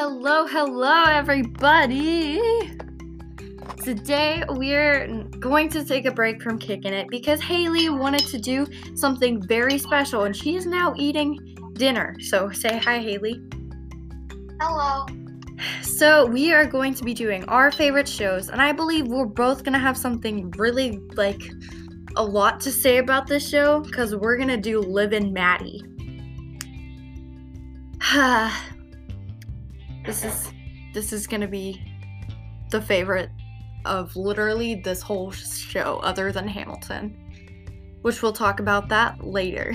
Hello, hello, everybody. Today we're going to take a break from kicking it because Haley wanted to do something very special and she is now eating dinner. So say hi, Haley. Hello. So we are going to be doing our favorite shows, and I believe we're both gonna have something really like a lot to say about this show because we're gonna do Liv and Maddie. this is this is gonna be the favorite of literally this whole show, other than Hamilton, which we'll talk about that later.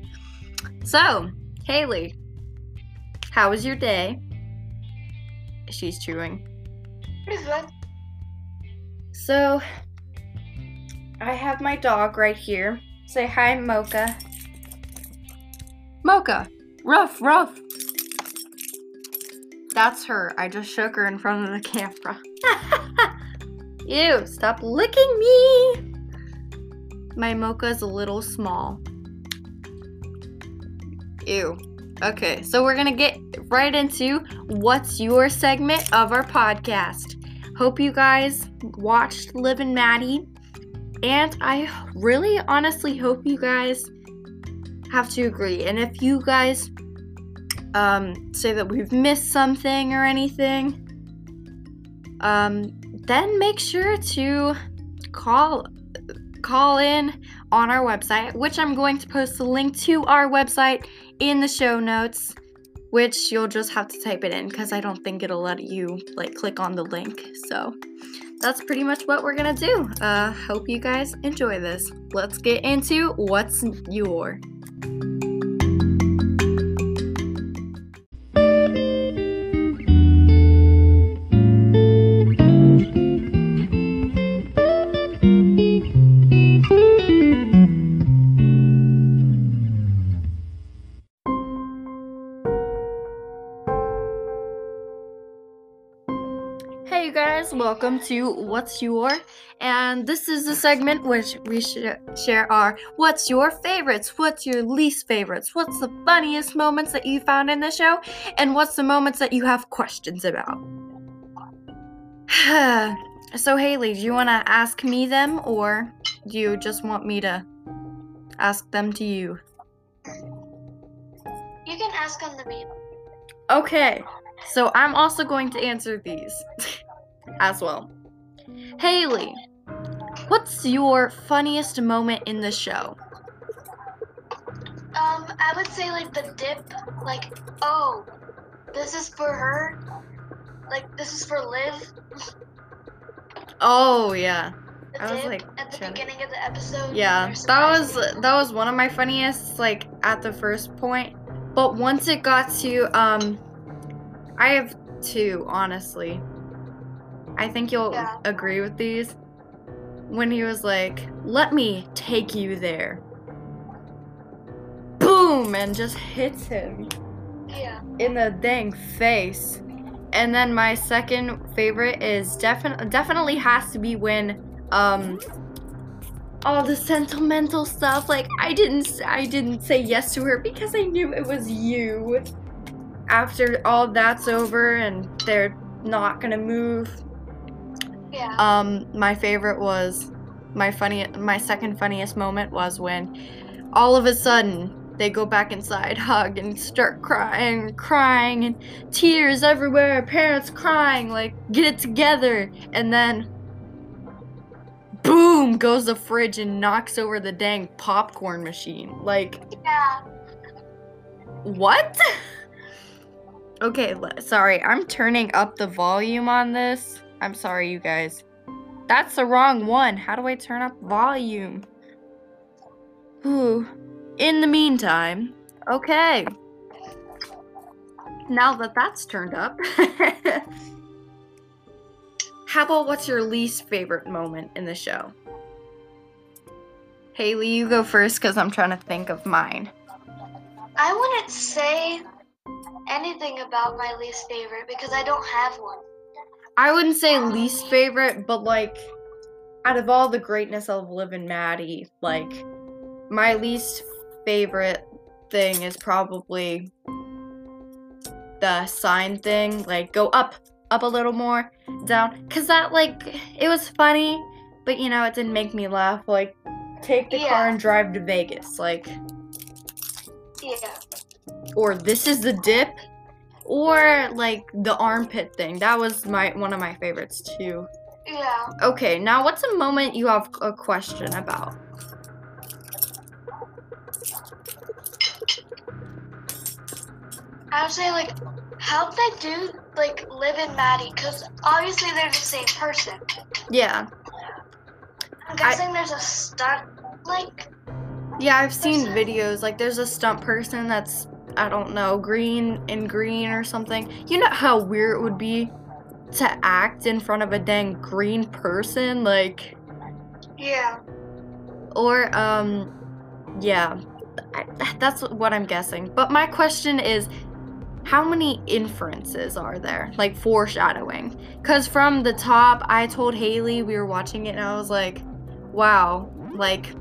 so, Haley, how was your day? She's chewing. So, I have my dog right here. Say hi, Mocha. Mocha! Ruff, ruff! That's her. I just shook her in front of the camera. Ew, stop licking me! My Mocha's a little small. Ew. Okay, so we're gonna get right into what's your segment of our podcast. Hope you guys watched Liv and Maddie, and I really honestly hope you guys have to agree. And if you guys um, say that we've missed something or anything, um, then make sure to call call in on our website, which I'm going to post the link to our website in the show notes, which you'll just have to type it in because I don't think it'll let you like click on the link. So that's pretty much what we're gonna do. Uh, hope you guys enjoy this. Let's get into what's your. Welcome to What's Your? And this is a segment which we sh- share our What's Your favorites, What's Your least favorites, What's the funniest moments that you found in the show, and what's the moments that you have questions about. so, Haley, do you want to ask me them, or do you just want me to ask them to you? You can ask on the meme. Okay, so I'm also going to answer these as well. Haley, what's your funniest moment in the show? Um, I would say like the dip, like, oh, this is for her. Like this is for Liv. Oh yeah, The I was, like, at the beginning of the episode. yeah. That was that was one of my funniest like at the first point, but once it got to um, I have two honestly. I think you'll Yeah. agree with these. When he was like, "Let me take you there." Boom, and just hits him. Yeah. in the dang face. And then my second favorite is definitely definitely has to be when um all the sentimental stuff like I didn't I didn't say yes to her because I knew it was you. After all that's over and they're not going to move. Yeah. Um my favorite was my funny my second funniest moment was when all of a sudden they go back inside, hug, and start crying, crying, and tears everywhere. Parents crying, like, get it together. And then, boom, goes the fridge and knocks over the dang popcorn machine. Like, yeah. what? okay, sorry, I'm turning up the volume on this. I'm sorry, you guys. That's the wrong one. How do I turn up volume? Ooh. In the meantime, okay. Now that that's turned up, how about what's your least favorite moment in the show? Haley, you go first because I'm trying to think of mine. I wouldn't say anything about my least favorite because I don't have one. I wouldn't say least favorite, but like out of all the greatness of Liv and Maddie, like my least favorite thing is probably the sign thing, like go up, up a little more, down, cause that like it was funny, but you know it didn't make me laugh. Like take the car and drive to Vegas, like Yeah. or this is the dip, or like the armpit thing. That was my one of my favorites too. Yeah. Okay, now what's a moment you have a question about? I would say like, how did they do like Liv and Maddie? Cause obviously they're the same person. Yeah, I'm guessing there's a stunt like yeah, I've seen videos. Like, there's a stunt person that's I don't know, green and green or something. You know how weird it would be to act in front of a dang green person, like, yeah. or um, yeah, I, that's what I'm guessing. But my question is. How many inferences are there? Like foreshadowing? Because from the top, I told Haley we were watching it and I was like, wow, like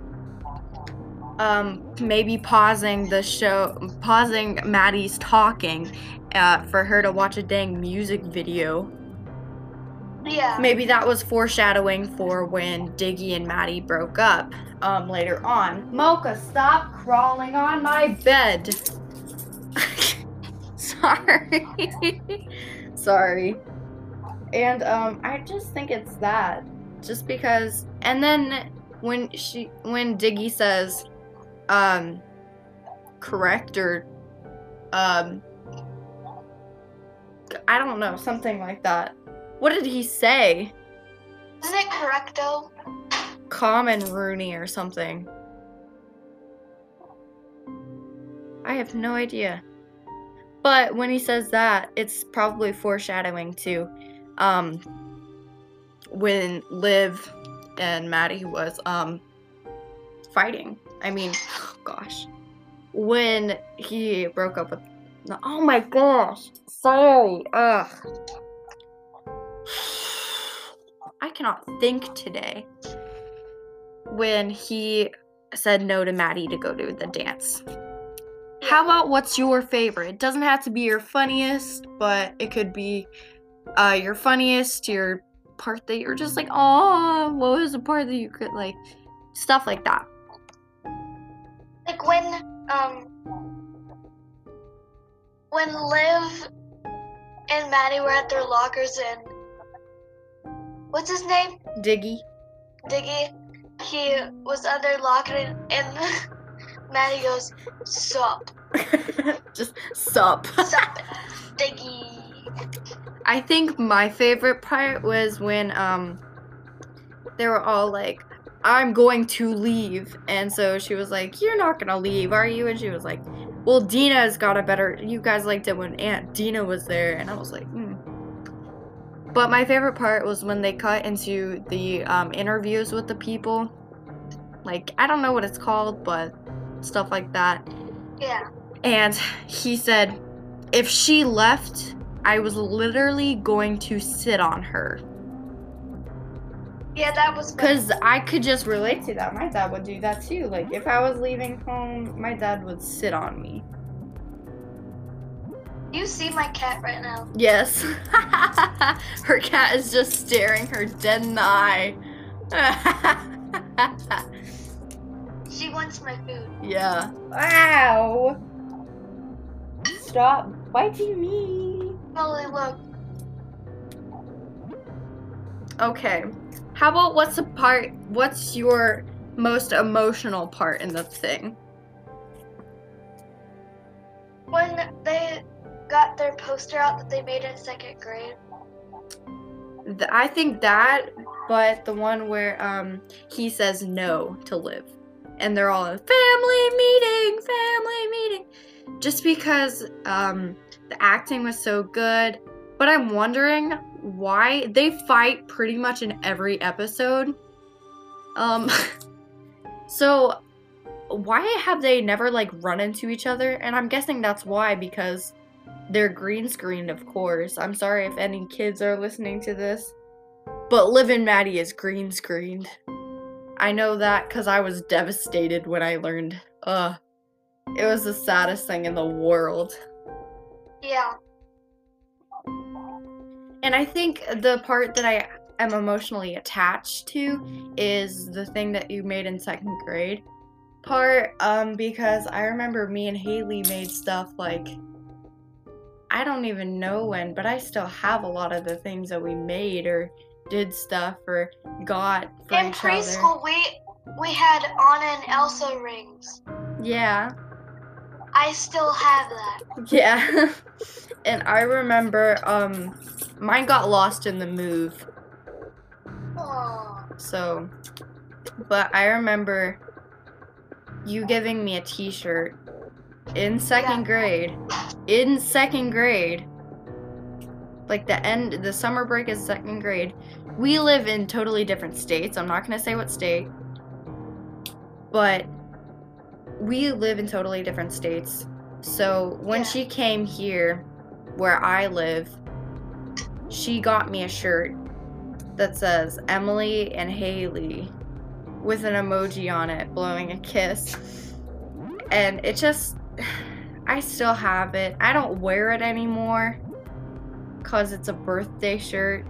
um maybe pausing the show pausing Maddie's talking uh, for her to watch a dang music video. Yeah. Maybe that was foreshadowing for when Diggy and Maddie broke up um later on. Mocha, stop crawling on my bed. Sorry. Sorry. And um I just think it's that. Just because and then when she when Diggy says um correct or um I don't know, something like that. What did he say? Isn't it correcto? Common Rooney or something. I have no idea. But when he says that, it's probably foreshadowing to um when Liv and Maddie was um fighting. I mean, gosh. When he broke up with Oh my gosh. Sorry. Ugh. I cannot think today. When he said no to Maddie to go to the dance. How about what's your favorite? It doesn't have to be your funniest, but it could be uh your funniest, your part that you're just like, oh, what was the part that you could like stuff like that. Like when um when Liv and Maddie were at their lockers and what's his name? Diggy. Diggy. He was at their locker and, and Maddie goes, Sup. just sup. Sup. Diggy. I think my favorite part was when um they were all like, I'm going to leave. And so she was like, You're not gonna leave, are you? And she was like, Well, Dina's got a better you guys liked it when Aunt Dina was there, and I was like, hmm. But my favorite part was when they cut into the um, interviews with the people. Like, I don't know what it's called, but stuff like that. Yeah. And he said, if she left, I was literally going to sit on her. Yeah, that was. Because I could just relate to that. My dad would do that too. Like, if I was leaving home, my dad would sit on me. You see my cat right now. Yes. her cat is just staring her dead in the eye. She wants my food. yeah. Wow. Stop biting me. Holy look. Okay. How about what's the part what's your most emotional part in the thing? When they got their poster out that they made in second grade. I think that, but the one where um he says no to Liv. And they're all family meeting, family meeting. Just because um the acting was so good. But I'm wondering why they fight pretty much in every episode. Um so why have they never like run into each other? And I'm guessing that's why because they're green screened, of course. I'm sorry if any kids are listening to this. But Liv and Maddie is green screened. I know that because I was devastated when I learned. Ugh. It was the saddest thing in the world. Yeah. And I think the part that I am emotionally attached to is the thing that you made in second grade part um because I remember me and Haley made stuff like I don't even know when, but I still have a lot of the things that we made or did stuff or got for In preschool, other. we we had Anna and Elsa rings. Yeah. I still have that. Yeah. and I remember um mine got lost in the move. Oh, So but I remember you giving me a t-shirt in second grade. In second grade. Like the end the summer break is second grade. We live in totally different states. I'm not going to say what state. But we live in totally different states. So when Yeah. she came here where I live, she got me a shirt that says Emily and Haley with an emoji on it blowing a kiss. And it just I still have it. I don't wear it anymore cuz it's a birthday shirt.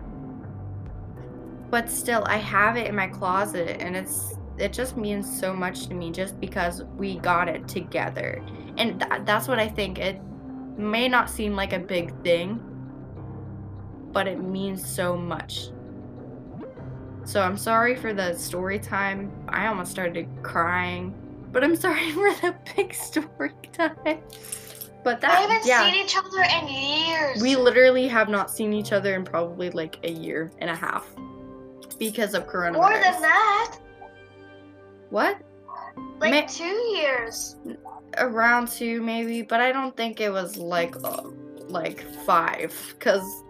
But still I have it in my closet and it's it just means so much to me just because we got it together. And tha- that's what I think it may not seem like a big thing, but it means so much. So I'm sorry for the story time. I almost started crying, but I'm sorry for the big story time. But that, we haven't yeah, seen each other in years. we literally have not seen each other in probably like a year and a half because of coronavirus. more than that, What? like Ma- two years. Around two maybe, but I don't think it was like uh, like five because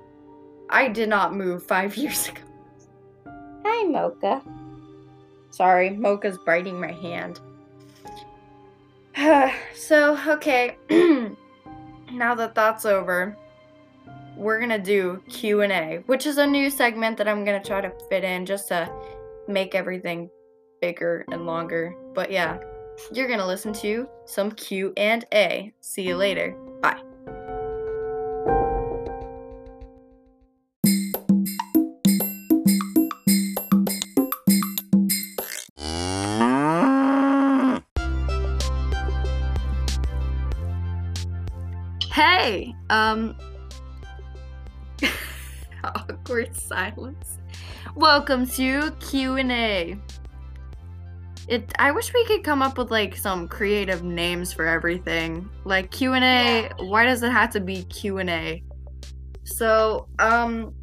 I did not move five years ago. Hi, Mocha. Sorry, Mocha's biting my hand. so, okay. now that that's over, we're going to do Q&A, which is a new segment that I'm going to try to fit in just to make everything bigger and longer. But yeah, you're going to listen to some Q&A. See you later. Bye. Hey, um awkward silence. Welcome to Q&A. It I wish we could come up with like some creative names for everything. Like Q&A, Yeah. why does it have to be Q&A? So, um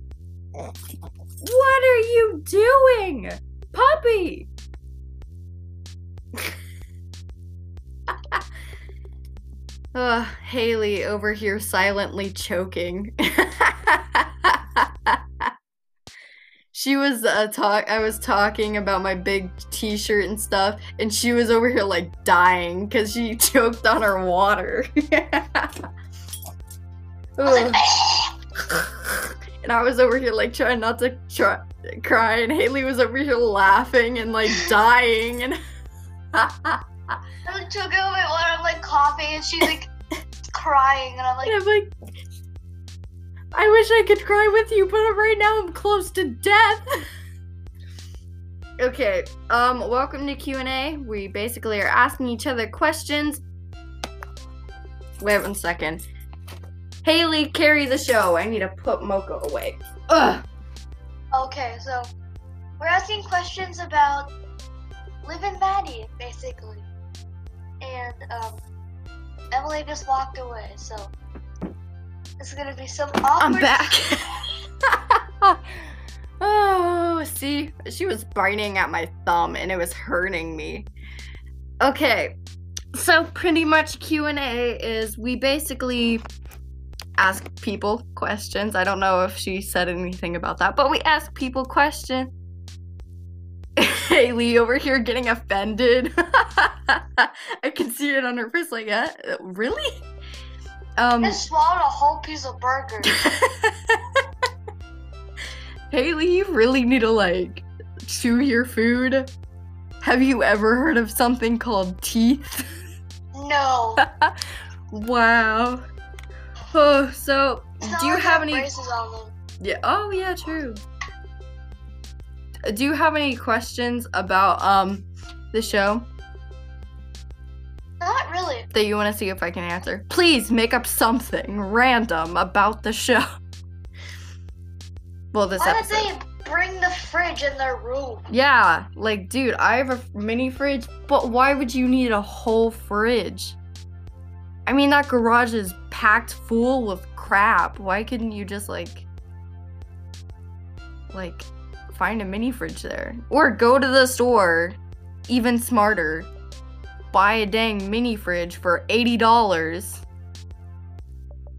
what are you doing? Puppy. Ugh, Haley over here silently choking. she was uh, talk. I was talking about my big T-shirt and stuff, and she was over here like dying because she choked on her water. I was like, Ugh. and I was over here like trying not to try, cry, and Haley was over here laughing and like dying, and. I took out my water, I'm like coughing, and she's like crying, and I'm like, And I'm like, I wish I could cry with you, but right now I'm close to death. okay, um, welcome to Q&A. We basically are asking each other questions. Wait one second. Haley, carry the show. I need to put Mocha away. Ugh. okay, so we're asking questions about Liv and Maddie, basically. And um, Emily just walked away, so is gonna be some awkward. I'm back. oh, see, she was biting at my thumb and it was hurting me. Okay, so pretty much Q and A is we basically ask people questions. I don't know if she said anything about that, but we ask people questions. Haley over here getting offended. I can see it on her face like that. Really? Um I swallowed a whole piece of burger. Haley, you really need to like chew your food. Have you ever heard of something called teeth? no. wow. Oh, so do you have any braces on them? Yeah. Oh, yeah, true. Do you have any questions about um the show Not really. that you want to see if I can answer? Please make up something random about the show. Well, this Why episode. did they bring the fridge in their room? Yeah, like, dude, I have a mini fridge, but why would you need a whole fridge? I mean, that garage is packed full with crap. Why couldn't you just, like, like, find a mini fridge there? Or go to the store, even smarter, buy a dang mini fridge for $80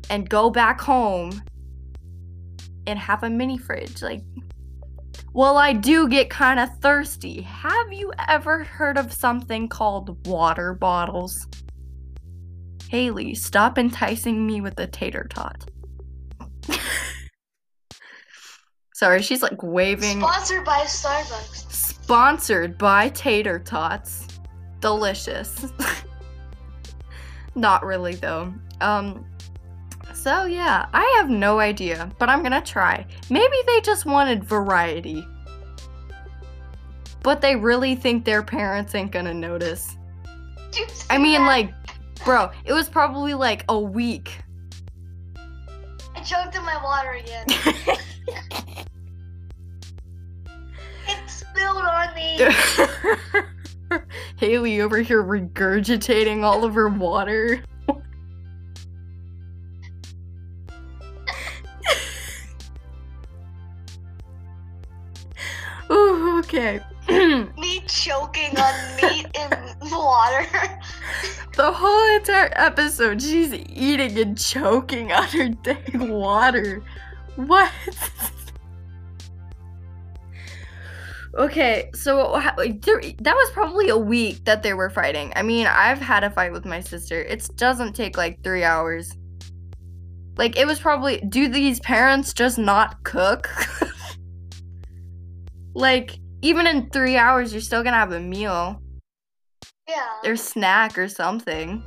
and go back home and have a mini fridge. Like, well, I do get kind of thirsty. Have you ever heard of something called water bottles? Haley, stop enticing me with the tater tot. Sorry, she's like waving. Sponsored by Starbucks. Sponsored by Tater Tots. Delicious. Not really though. Um so yeah, I have no idea, but I'm to try. Maybe they just wanted variety. But they really think their parents ain't to notice. Did you see I mean that? like bro, it was probably like a week. I choked in my water again. it spilled on me. Haley over here regurgitating all of her water. Ooh, okay. me choking on meat and water. the whole entire episode, she's eating and choking on her dang water. What? Okay, so how- there, that was probably a week that they were fighting. I mean, I've had a fight with my sister. It doesn't take like three hours. Like, it was probably. Do these parents just not cook? like, even in three hours, you're still gonna have a meal yeah. or snack or something.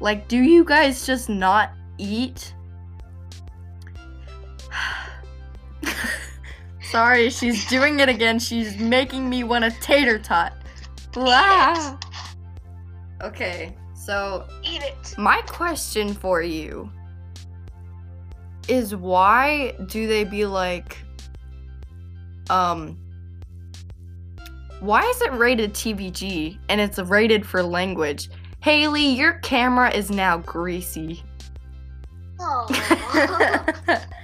Like, do you guys just not eat? Sorry, she's doing it again. She's making me want a tater tot. Blah. Okay, so Eat it. my question for you is why do they be like um why is it rated TVG and it's rated for language? Haley, your camera is now greasy. Oh.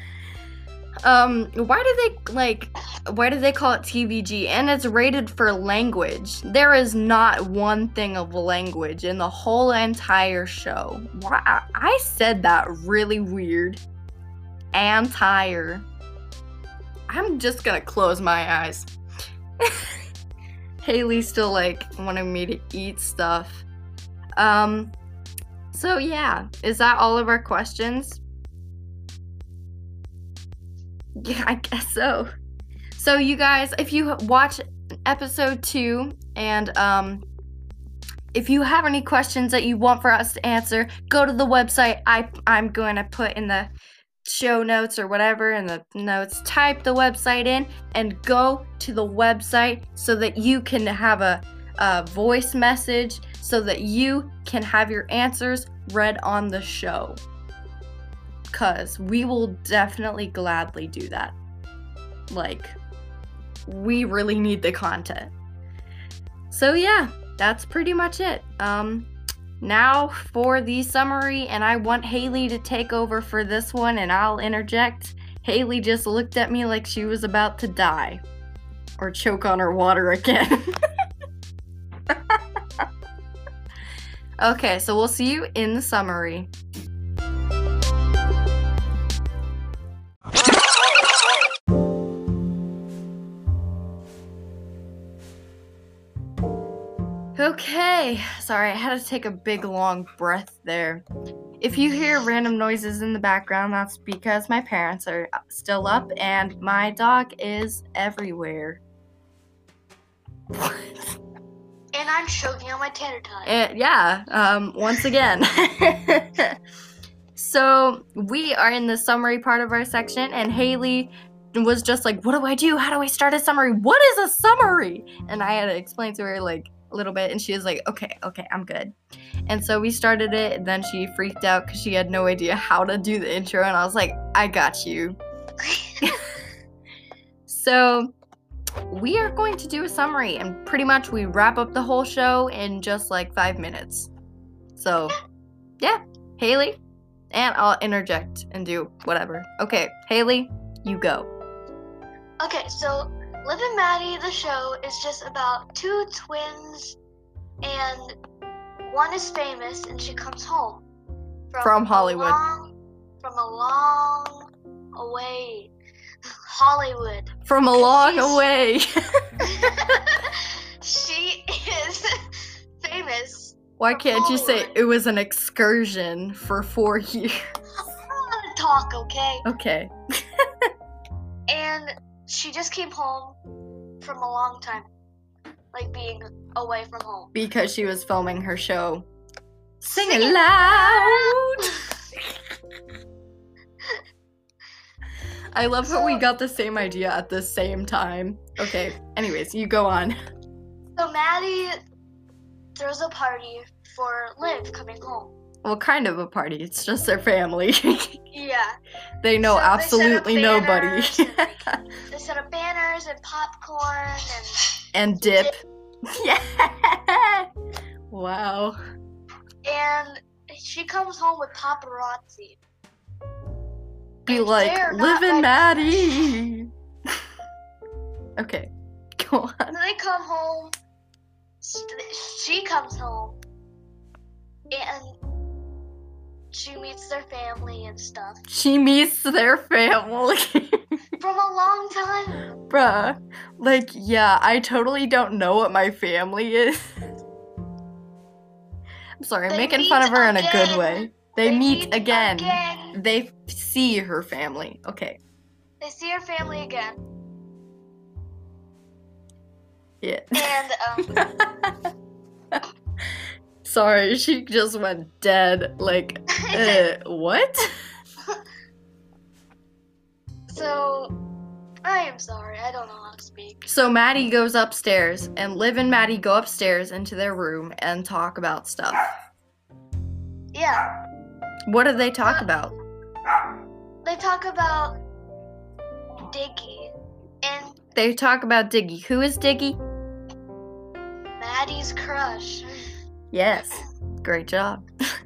um why do they like why do they call it TVG and it's rated for language? There is not one thing of language in the whole entire show. Why I, said that really weird. Entire. I'm just gonna close my eyes. Haley's still like wanting me to eat stuff. Um so yeah, is that all of our questions? Yeah, I guess so. So you guys, if you watch episode 2 and um if you have any questions that you want for us to answer, go to the website. I I'm going to put in the show notes or whatever in the notes. Type the website in and go to the website so that you can have a, a voice message so that you can have your answers read on the show. Cuz we will definitely gladly do that. Like we really need the content. So yeah, that's pretty much it. Um now for the summary, and I want Haley to take over for this one, and I'll interject. Haley just looked at me like she was about to die or choke on her water again. okay, so we'll see you in the summary. Okay, sorry, I had to take a big long breath there. If you hear random noises in the background, that's because my parents are still up and my dog is everywhere. and I'm choking on my tater tot. Eh, yeah, um, once again. So we are in the summary part of our section, and Haley was just like, What do I do? How do I start a summary? What is a summary? And I had to explain to her like a little bit, and she was like, Okay, okay, I'm good. And so we started it, and then she freaked out because she had no idea how to do the intro, and I was like, I got you. So we are going to do a summary, and pretty much we wrap up the whole show in just like five minutes. So, yeah, Haley, and I'll interject and do whatever. Okay, Haley, you go. Okay, so Liv and Maddie, the show, is just about two twins, and one is famous, and she comes home From a Hollywood. long- from a long away Hollywood. From a long away. she is famous. Why can't you say it was an excursion for four years? I don't want to talk, okay? Okay. And she just came home from a long time, like being away from home. Because she was filming her show. Sing Sing it loud! I love how we got the same idea at the same time. Okay, anyways, you go on. So Maddie throws a party for Liv coming home. Well, kind of a party. It's just their family. Yeah. they know So they absolutely nobody. banners and, They set up banners and popcorn and and dip. Yeah. Wow. and she comes home with paparazzi. Be And like, living. Maddie. okay, go on. And they come home. She comes home, and she meets their family and stuff She meets their family. from a long time. Bruh. Like, yeah, I totally don't know what my family is. I'm sorry, I'm making fun of meet her in a good way. They, meet, again. again. They see her family. Okay. They see her family again, Yeah. and um, sorry, she just went dead. Like, uh, what? so I am sorry. I don't know how to speak. So Maddie goes upstairs, and Liv and Maddie go upstairs into their room and talk about stuff. Yeah, What do they talk about? they talk about Diggy and They talk about Diggy. Who is Diggy? Maddie's crush. Yes. Great job.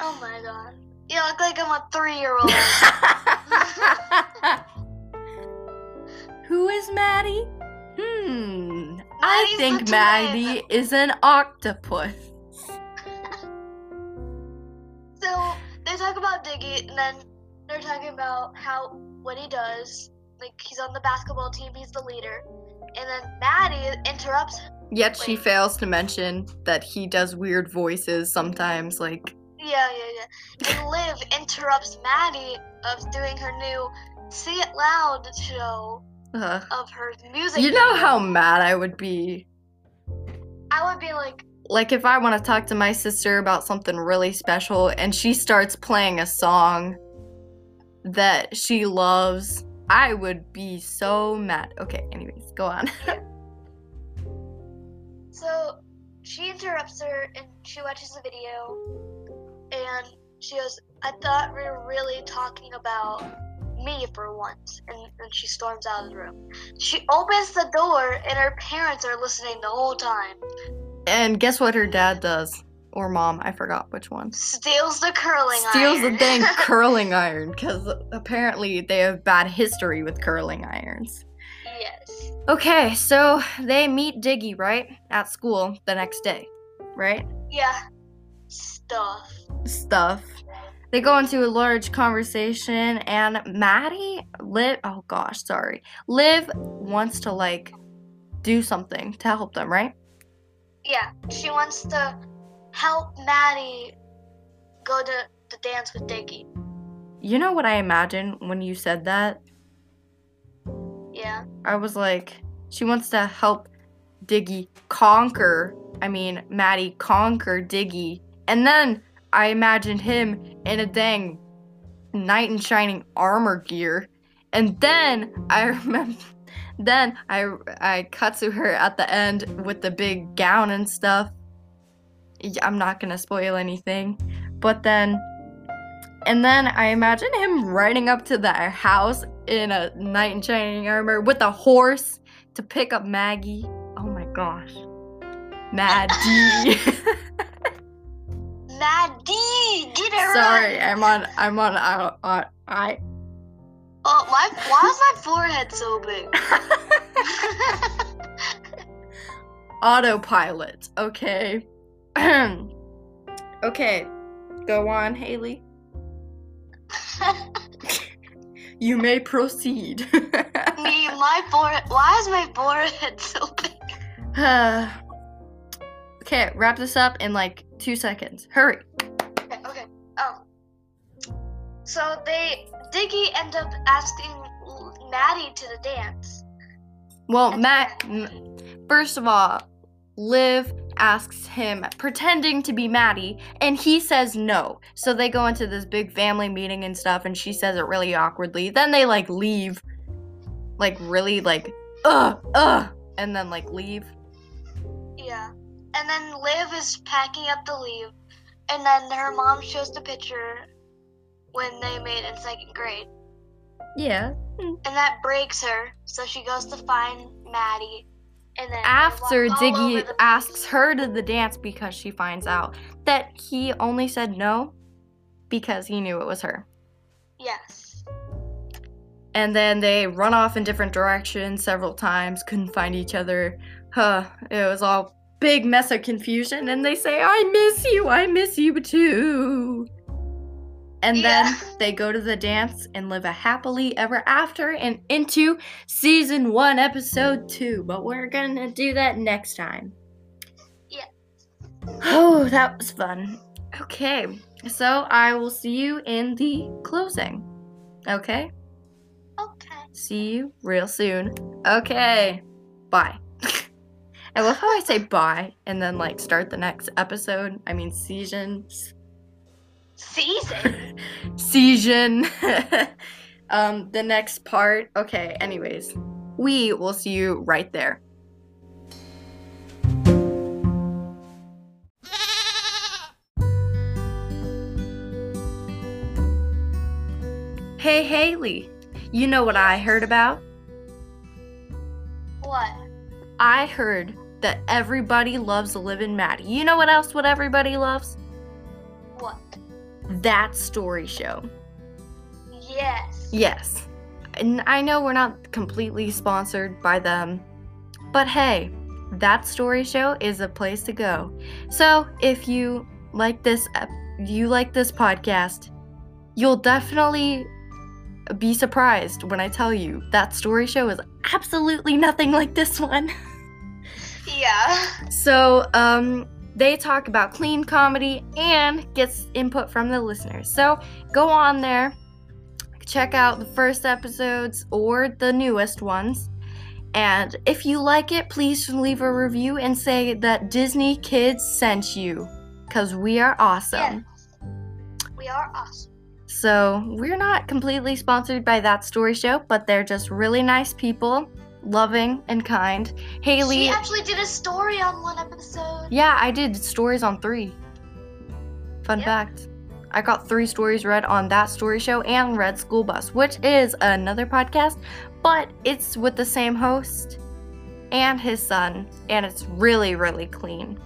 Oh my god. You look like I'm a three year old. Who is Maddie? Hmm. I think Maddie is an octopus. so they talk about Diggy and then they're talking about how what he does. Like he's on the basketball team, he's the leader. And then Maddie interrupts Yet she Wait. fails to mention that he does weird voices sometimes, like, Yeah, yeah, yeah. And Liv interrupts Maddie of doing her new Say It Loud show uh, of her music. you know how mad I would be. I would be like, Like, if I want to talk to my sister about something really special and she starts playing a song that she loves, I would be so mad. Okay, anyways, go on. so she interrupts her and she watches the video and she goes, I thought we were really talking about me for once. And then she storms out of the room. She opens the door and her parents are listening the whole time. and guess what her dad does? Or mom, I forgot which one. Steals the curling iron. Steals iron. the dang curling iron because apparently they have bad history with curling irons. yes. Okay, so they meet Diggy, right? At school the next day, right? Yeah. Stuff. Stuff. They go into a large conversation, and Maddie, Liv, oh gosh, sorry. Liv wants to like do something to help them, right? Yeah, she wants to help Maddie go to the dance with Diggy. You know what I imagine when you said that? Yeah. I was like, she wants to help Diggy conquer, I mean, Maddie conquer Diggy. And then I imagined him in a dang knight in shining armor gear. And then I remember then I I cut to her at the end with the big gown and stuff. I'm not gonna spoil anything. But then and then I imagine him riding up to their house in a knight in shining armor with a horse to pick up Maggie. Oh my gosh. Maddie. Maddie, get it Sorry, right. I'm on I'm on I, I, I Oh, my, why is my forehead so big? autopilot. Okay. okay. Go on, Haley. You may proceed. Me, my forehead. Why is my forehead so big? Okay, wrap this up in like two seconds. Hurry. Okay, okay. Um. So they Diggy end up asking Maddie to the dance. Well, Matt, m- first of all, Liv asks him, pretending to be Maddie, and he says no. So they go into this big family meeting and stuff, and she says it really awkwardly. Then they like leave, like really like, ugh, ugh, and then like leave. Yeah. And then Liv is packing up to leave, and then her mom shows the picture when they made in second grade, Yeah. and that breaks her. So she goes to find Maddie, and then After walk all over Diggy the asks her to the dance because she finds out that he only said no because he knew it was her. Yes. And then they run off in different directions several times, couldn't find each other. Huh, it was all big mess of confusion. And they say, I miss you, I miss you too. And then they go to the dance and live a happily ever after and into season one, episode two. But we're gonna do that next time. Yeah. Oh, that was fun. Okay, so I will see you in the closing. Okay? Okay. See you real soon. Okay. Bye. I love how I say bye and then like start the next episode. I mean season. Season. Season. um the next part. Okay, anyways. We will see you right there. Hey Haley, you know what I heard about? what? I heard that everybody loves Liv and Maddie. You know what else what everybody loves? What? That story show. Yes. Yes. And I know we're not completely sponsored by them, but hey, that story show is a place to go. So, if you like this you like this podcast, you'll definitely be surprised when I tell you that story show is absolutely nothing like this one. Yeah. So, um, they talk about clean comedy and gets input from the listeners. So, go on there, check out the first episodes or the newest ones. And if you like it, please leave a review and say that Disney Kids sent you cuz we are awesome. Yes. We are awesome. So, we're not completely sponsored by that story show, but they're just really nice people, loving and kind. Haley She actually did a story on one episode. Yeah, I did stories on three. Fun Yep. fact. I got three stories read on that story show and Red School Bus, which is another podcast, but it's with the same host and his son, and it's really, really clean.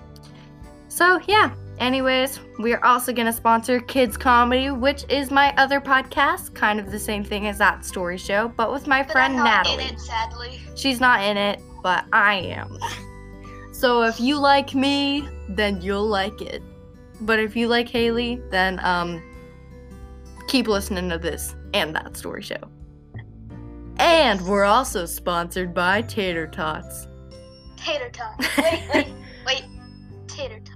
So, yeah. Anyways, we are also going to sponsor Kids Comedy, which is my other podcast, kind of the same thing as that story show, but with my But friend Natalie. in it, sadly. She's not in it, but I am. So if you like me, then you'll like it. But if you like Haley, then um keep listening to this and that story show. And we're also sponsored by Tater Tots. Tater tot. Wait, wait, wait. Tater tot.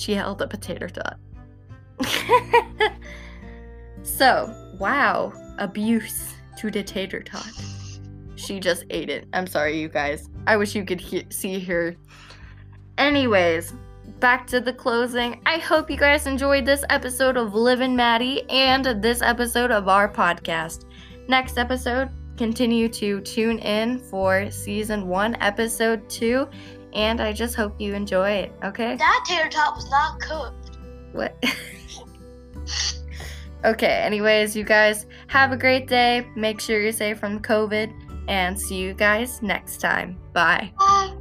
T- tater tot. She held a potato tot. so, wow, abuse to the tater tot. She just ate it. I'm sorry, you guys. I wish you could he- see her. Anyways, back to the closing. I hope you guys enjoyed this episode of Liv and Maddie and this episode of our podcast. Next episode, continue to tune in for season one, episode two, and I just hope you enjoy it, okay? That tater tot was not cooked. What? okay, anyways, you guys have a great day. Make sure you're safe from COVID, and see you guys next time. Bye. Bye.